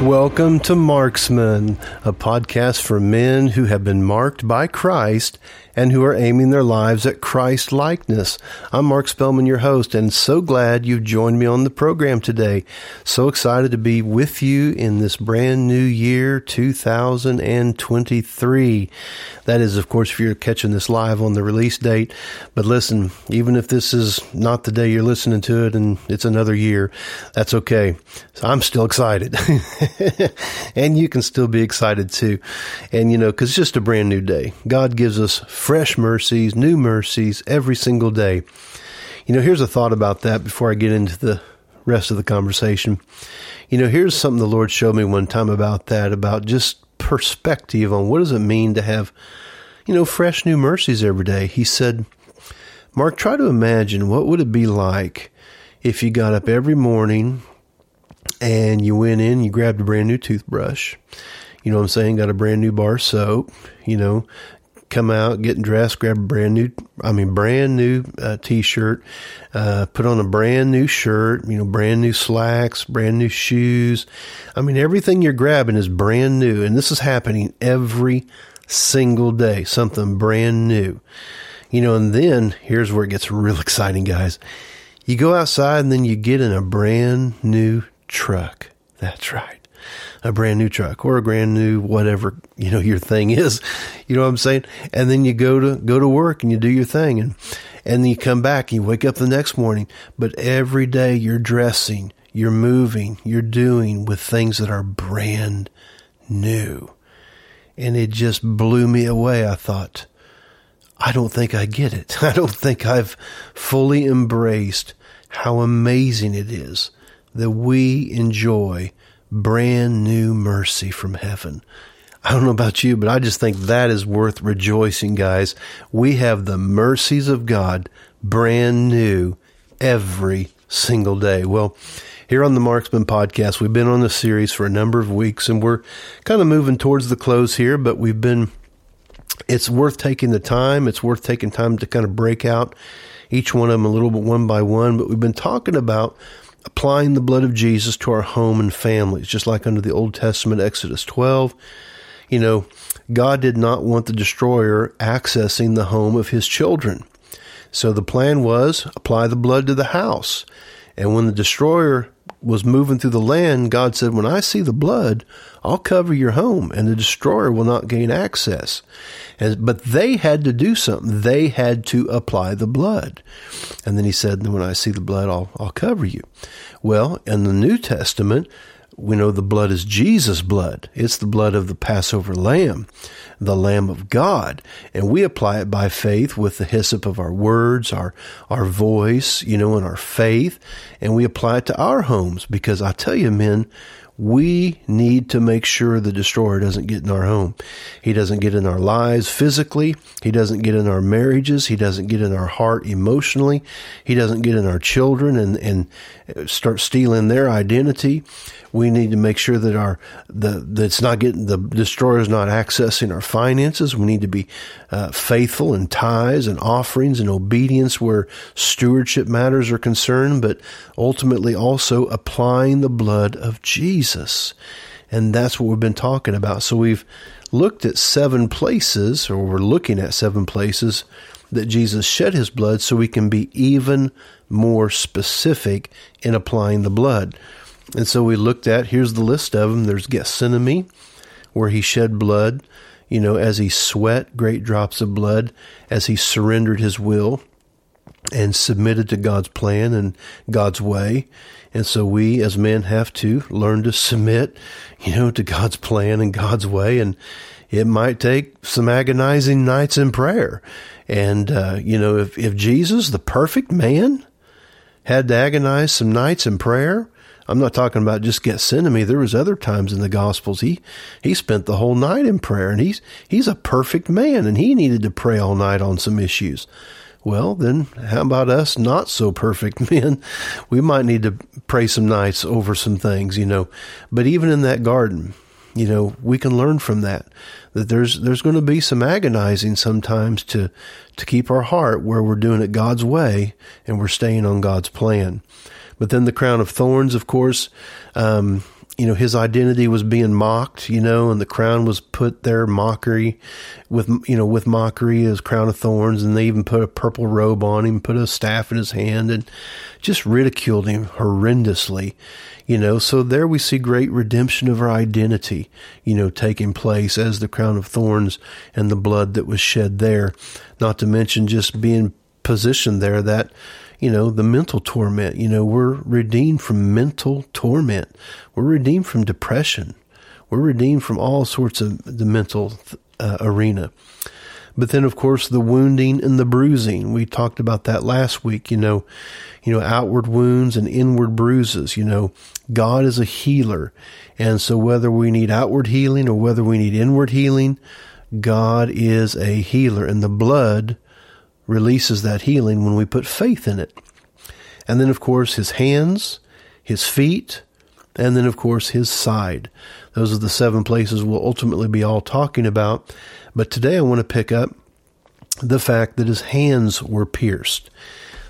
Welcome to Marksman, a podcast for men who have been marked by Christ and who are aiming their lives at Christ likeness. I'm Mark Spellman, your host, and so glad you've joined me on the program today. So excited to be with you in this brand new year, 2023. That is, of course, if you're catching this live on the release date. But listen, even if this is not the day you're listening to it and it's another year, that's okay. So I'm still excited. and you can still be excited too. And, you know, because it's just a brand new day. God gives us fresh mercies, new mercies every single day. You know, here's a thought about that before I get into the rest of the conversation. You know, here's something the Lord showed me one time about that, about just perspective on what does it mean to have, you know, fresh new mercies every day. He said, Mark, try to imagine what would it be like if you got up every morning and you went in, you grabbed a brand new toothbrush, you know what I'm saying, got a brand new bar soap, you know, come out, getting dressed, grab a brand new, I mean, brand new uh, t-shirt, uh, put on a brand new shirt, you know, brand new slacks, brand new shoes. I mean, everything you're grabbing is brand new. And this is happening every single day, something brand new. You know, and then here's where it gets real exciting, guys. You go outside and then you get in a brand new truck. That's right a brand new truck or a brand new whatever you know your thing is. You know what i'm saying? And then you go to go to work and you do your thing and and then you come back and you wake up the next morning but every day you're dressing you're moving you're doing with things that are brand new. And it just blew me away. I thought i don't think i get it. I don't think i've fully embraced how amazing it is that we enjoy brand new mercy from heaven. I don't know about you, but I just think that is worth rejoicing, guys. We have the mercies of God brand new every single day. Well, here on the Marksman podcast, we've been on this series for a number of weeks and we're kind of moving towards the close here, but we've been, it's worth taking the time. It's worth taking time to kind of break out each one of them a little bit one by one, but we've been talking about applying the blood of Jesus to our home and families, just like under the Old Testament, Exodus 12. You know, God did not want the destroyer accessing the home of his children. So the plan was apply the blood to the house. And when the destroyer was moving through the land, God said, When I see the blood, I'll cover your home, and the destroyer will not gain access. And, but they had to do something. They had to apply the blood. And then he said, When I see the blood, I'll, I'll cover you. Well, in the New Testament, we know the blood is Jesus' blood. It's the blood of the Passover lamb, the Lamb of God. And we apply it by faith with the hyssop of our words, our, our voice, you know, and our faith. And we apply it to our homes because I tell you, men, we need to make sure the destroyer doesn't get in our home. He doesn't get in our lives physically. He doesn't get in our marriages. He doesn't get in our heart emotionally. He doesn't get in our children and, and start stealing their identity. We need to make sure that our the that's not getting the destroyer is not accessing our finances. We need to be uh, faithful in tithes and offerings and obedience where stewardship matters are concerned, but ultimately also applying the blood of Jesus. And that's what we've been talking about. So we've looked at seven places, or we're looking at seven places that Jesus shed his blood so we can be even more specific in applying the blood. And so we looked at, here's the list of them. There's Gethsemane, where he shed blood, you know, as he sweat great drops of blood, as he surrendered his will and submitted to God's plan and God's way. And so we as men have to learn to submit, you know, to God's plan and God's way. And it might take some agonizing nights in prayer. And, uh, you know, if, if Jesus, the perfect man, had to agonize some nights in prayer, I'm not talking about just Gethsemane. There was other times in the Gospels he he spent the whole night in prayer, and he's he's a perfect man, and he needed to pray all night on some issues. Well, then how about us not so perfect men? We might need to pray some nights over some things, you know. But even in that garden, you know, we can learn from that that there's there's going to be some agonizing sometimes to to keep our heart where we're doing it God's way and we're staying on God's plan. But then the crown of thorns, of course, um, you know, his identity was being mocked, you know, and the crown was put there mockery with, you know, with mockery as crown of thorns. And they even put a purple robe on him, put a staff in his hand and just ridiculed him horrendously, you know. So there we see great redemption of our identity, you know, taking place as the crown of thorns and the blood that was shed there. Not to mention just being positioned there that, you know, the mental torment. You know, we're redeemed from mental torment. We're redeemed from depression. We're redeemed from all sorts of the mental uh, arena. But then, of course, the wounding and the bruising. We talked about that last week. You know, you know, outward wounds and inward bruises. You know, God is a healer, and so whether we need outward healing or whether we need inward healing, God is a healer, and the blood releases that healing when we put faith in it. And then, of course, his hands, his feet, and then, of course, his side. Those are the seven places we'll ultimately be all talking about. But today I want to pick up the fact that his hands were pierced.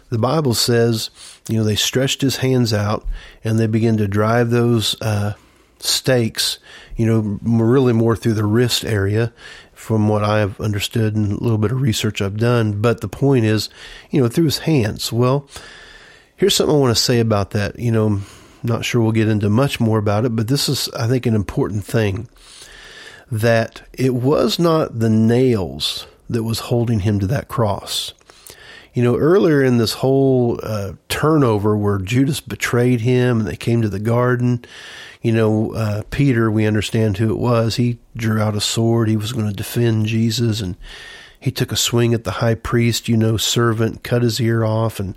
The Bible says, you know, they stretched his hands out and they began to drive those uh, stakes, you know, really more through the wrist area from what I've understood and a little bit of research I've done. But the point is, you know, through his hands. Well, here's something I want to say about that. You know, I'm not sure we'll get into much more about it, but this is, I think, an important thing that it was not the nails that was holding him to that cross. You know, earlier in this whole uh, turnover where Judas betrayed him and they came to the garden, you know, uh, Peter, we understand who it was. He drew out a sword. He was going to defend Jesus, and he took a swing at the high priest, you know, servant, cut his ear off, and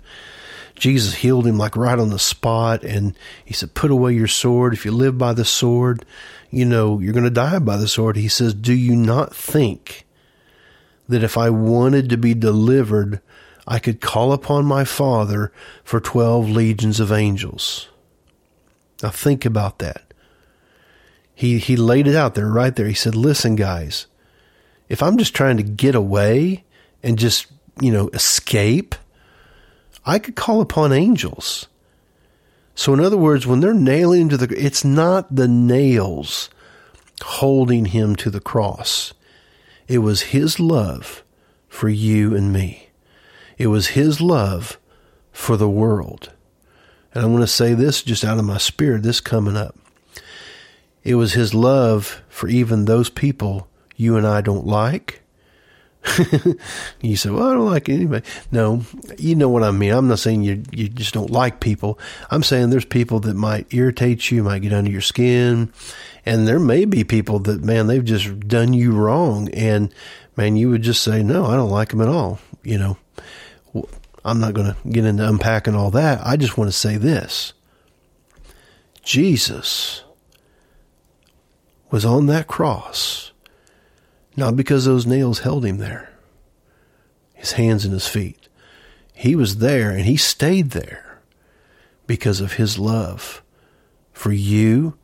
Jesus healed him like right on the spot. And he said, Put away your sword. If you live by the sword, you know, you're going to die by the sword. He says, Do you not think that if I wanted to be delivered, I could call upon my Father for 12 legions of angels? Now think about that. He he laid it out there right there. He said, "Listen, guys, if I'm just trying to get away and just, you know, escape, I could call upon angels." So in other words, when they're nailing him to the it's not the nails holding him to the cross. It was his love for you and me. It was his love for the world. And I'm going to say this just out of my spirit, this coming up. It was his love for even those people you and I don't like. you say, well, I don't like anybody. No, you know what I mean. I'm not saying you, you just don't like people. I'm saying there's people that might irritate you, might get under your skin. And there may be people that, man, they've just done you wrong. And man, you would just say, no, I don't like them at all. You know, I'm not going to get into unpacking all that. I just want to say this Jesus was on that cross, not because those nails held him there, his hands and his feet. He was there and he stayed there because of his love for you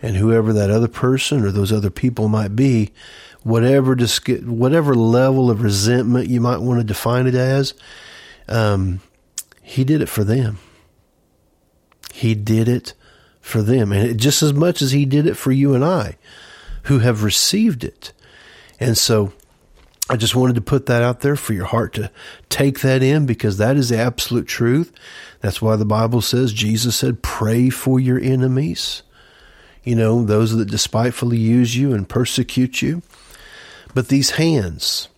and whoever that other person or those other people might be, whatever whatever level of resentment you might want to define it as, um, he did it for them. He did it for them. And it, just as much as he did it for you and I who have received it. And so I just wanted to put that out there for your heart to take that in because that is the absolute truth. That's why the Bible says, Jesus said, pray for your enemies. You know, those that despitefully use you and persecute you. But these hands,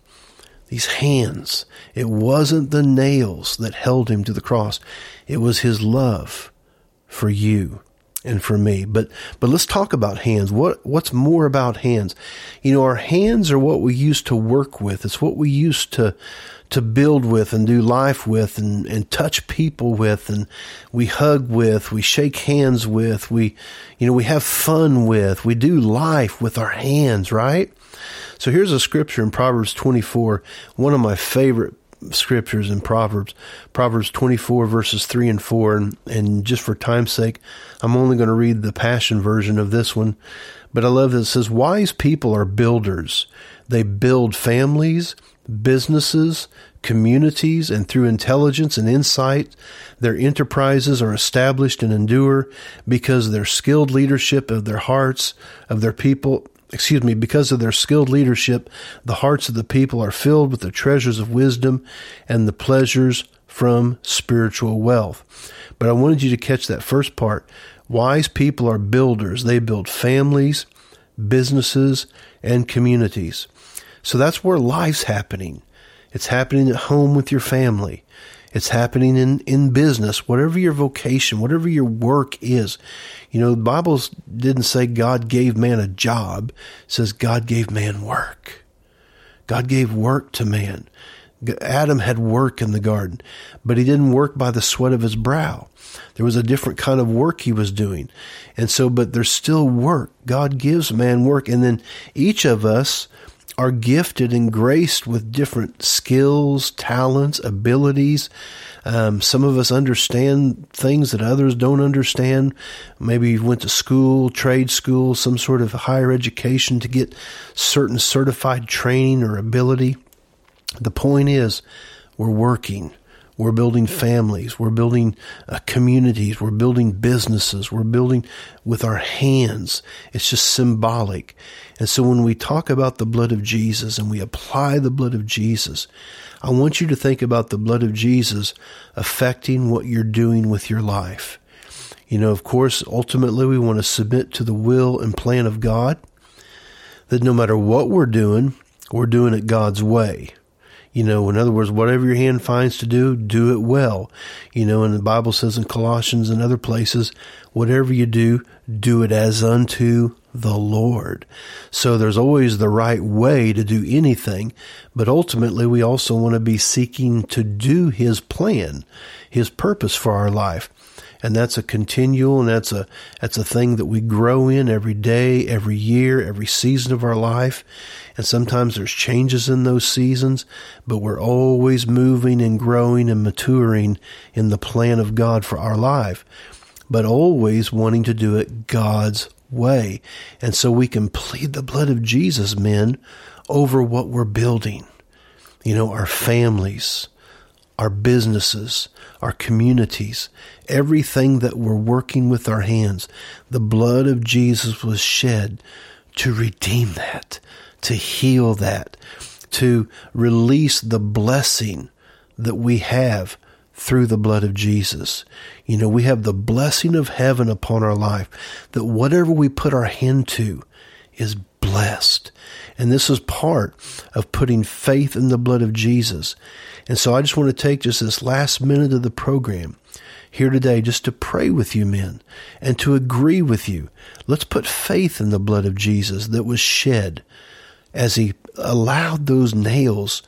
these hands. It wasn't the nails that held him to the cross. It was his love for you and for me. But but let's talk about hands. What what's more about hands? You know, our hands are what we used to work with. It's what we used to to build with and do life with and, and touch people with and we hug with, we shake hands with, we you know, we have fun with, we do life with our hands, right? So here's a scripture in Proverbs 24, one of my favorite scriptures in Proverbs, Proverbs 24 verses 3 and 4. And, and just for time's sake, I'm only going to read the passion version of this one. But I love that it says, wise people are builders. They build families, businesses, communities and through intelligence and insight, their enterprises are established and endure because of their skilled leadership of their hearts, of their people, excuse me, because of their skilled leadership, the hearts of the people are filled with the treasures of wisdom and the pleasures from spiritual wealth. But I wanted you to catch that first part. Wise people are builders. They build families, businesses, and communities. So that's where life's happening. It's happening at home with your family. It's happening in, in business, whatever your vocation, whatever your work is. You know, the Bible didn't say God gave man a job. It says God gave man work. God gave work to man. Adam had work in the garden, but he didn't work by the sweat of his brow. There was a different kind of work he was doing. And so, but there's still work. God gives man work. And then each of us are gifted and graced with different skills, talents, abilities. Um, some of us understand things that others don't understand. Maybe you went to school, trade school, some sort of higher education to get certain certified training or ability. The point is, we're working. We're building families. We're building uh, communities. We're building businesses. We're building with our hands. It's just symbolic. And so when we talk about the blood of Jesus and we apply the blood of Jesus, I want you to think about the blood of Jesus affecting what you're doing with your life. You know, of course, ultimately we want to submit to the will and plan of God that no matter what we're doing, we're doing it God's way. You know, in other words, whatever your hand finds to do, do it well. You know, and the Bible says in Colossians and other places, whatever you do, do it as unto the Lord. So there's always the right way to do anything, but ultimately we also want to be seeking to do His plan, His purpose for our life and that's a continual and that's a that's a thing that we grow in every day, every year, every season of our life. And sometimes there's changes in those seasons, but we're always moving and growing and maturing in the plan of God for our life, but always wanting to do it God's way. And so we can plead the blood of Jesus, men, over what we're building. You know, our families, our businesses, our communities, everything that we're working with our hands. The blood of Jesus was shed to redeem that, to heal that, to release the blessing that we have through the blood of Jesus. You know, we have the blessing of heaven upon our life that whatever we put our hand to is blessed. And this is part of putting faith in the blood of Jesus. And so I just want to take just this last minute of the program here today just to pray with you men and to agree with you. Let's put faith in the blood of Jesus that was shed as he allowed those nails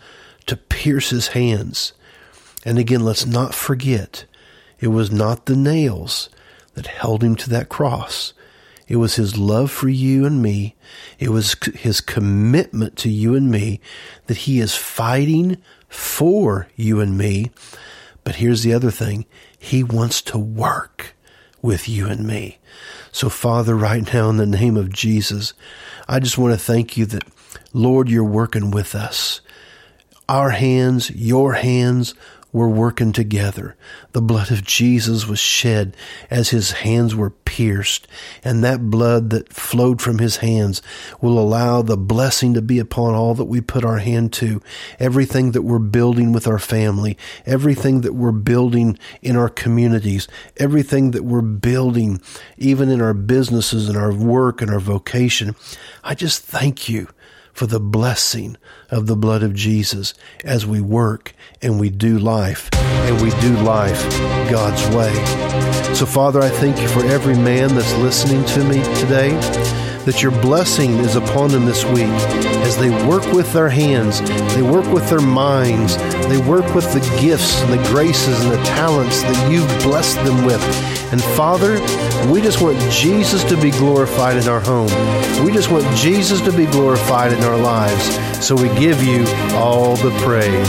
to pierce his hands. And again, let's not forget, it was not the nails that held him to that cross. It was his love for you and me. It was his commitment to you and me that he is fighting for you and me. But here's the other thing. He wants to work with you and me. So Father, right now in the name of Jesus, I just want to thank you that Lord, you're working with us. Our hands, your hands were working together. The blood of Jesus was shed as his hands were pierced, and that blood that flowed from his hands will allow the blessing to be upon all that we put our hand to, everything that we're building with our family, everything that we're building in our communities, everything that we're building even in our businesses and our work and our vocation. I just thank you for the blessing of the blood of Jesus as we work and we do life and we do life God's way. So, Father, I thank you for every man that's listening to me today that your blessing is upon them this week as they work with their hands, they work with their minds, they work with the gifts and the graces and the talents that you've blessed them with. And Father, we just want Jesus to be glorified in our home. We just want Jesus to be glorified in our lives. So we give you all the praise.